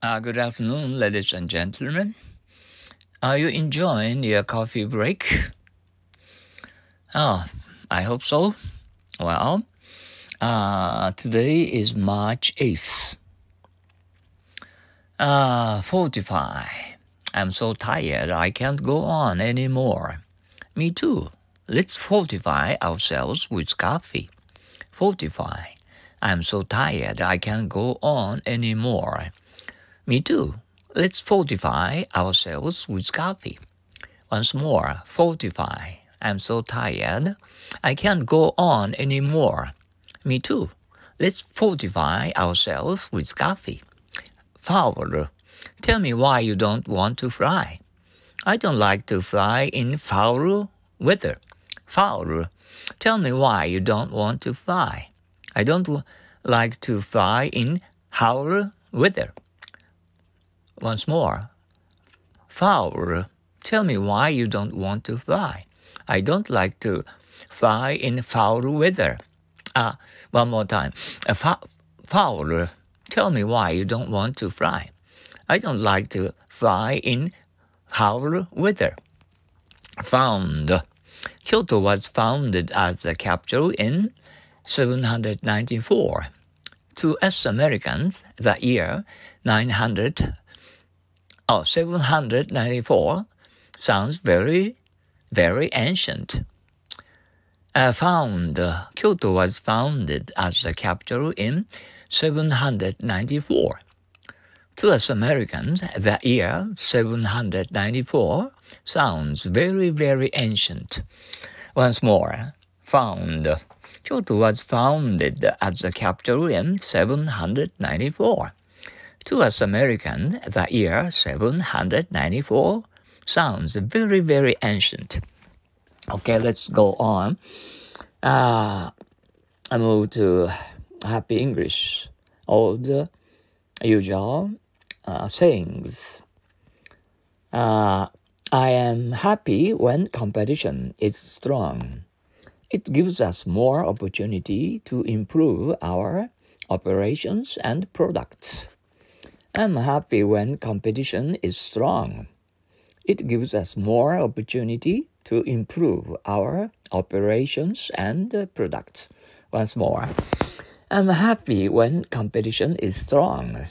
Uh, good afternoon, ladies and gentlemen. Are you enjoying your coffee break? Oh, I hope so. Well, uh, today is March 8th. Uh, 45. I'm so tired I can't go on anymore. Me too. Let's fortify ourselves with coffee. Fortify. I'm so tired I can't go on anymore. Me too. Let's fortify ourselves with coffee. Once more, fortify. I'm so tired. I can't go on anymore. Me too. Let's fortify ourselves with coffee. Foul. Tell me why you don't want to fly. I don't like to fly in foul weather. Foul. Tell me why you don't want to fly. I don't like to fly in foul weather. Once more. Foul. Tell me why you don't want to fly. I don't like to fly in foul weather. Ah, one more time. foul. Tell me why you don't want to fly. I don't like to fly in foul weather. Found. Kyoto was founded as a capital in 794. To us Americans, the year 900 oh, 794 sounds very, very ancient. Uh, found, Kyoto was founded as the capital in 794. To us Americans, the year 794 sounds very, very ancient. Once more, found. Kyoto was founded as the capital in 794. To us American, the year 794 sounds very, very ancient. Okay, let's go on. Uh, I move to Happy English. The usual uh, sayings. Uh, I am happy when competition is strong. It gives us more opportunity to improve our operations and products. I'm happy when competition is strong. It gives us more opportunity to improve our operations and products. Once more, I'm happy when competition is strong.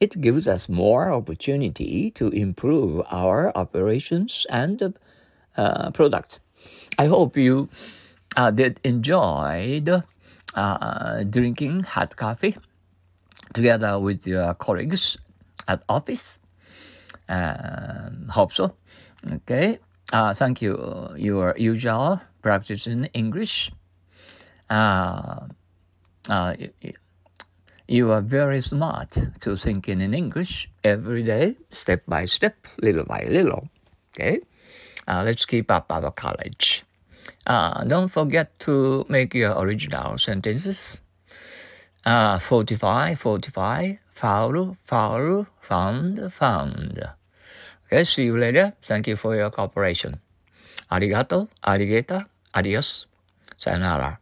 It gives us more opportunity to improve our operations and uh, products. I hope you uh, did enjoy uh, drinking hot coffee together with your colleagues at office. Um, hope so. Okay. Uh, thank you. Your usual practice in English. Uh, uh, you are very smart to thinking in English every day, step by step, little by little. Okay. Uh, let's keep up our college. Uh, don't forget to make your original sentences uh, fortify, fortify, foul, found, found. Okay, see you later. Thank you for your cooperation. Arigato, arigeta, adios, sayonara.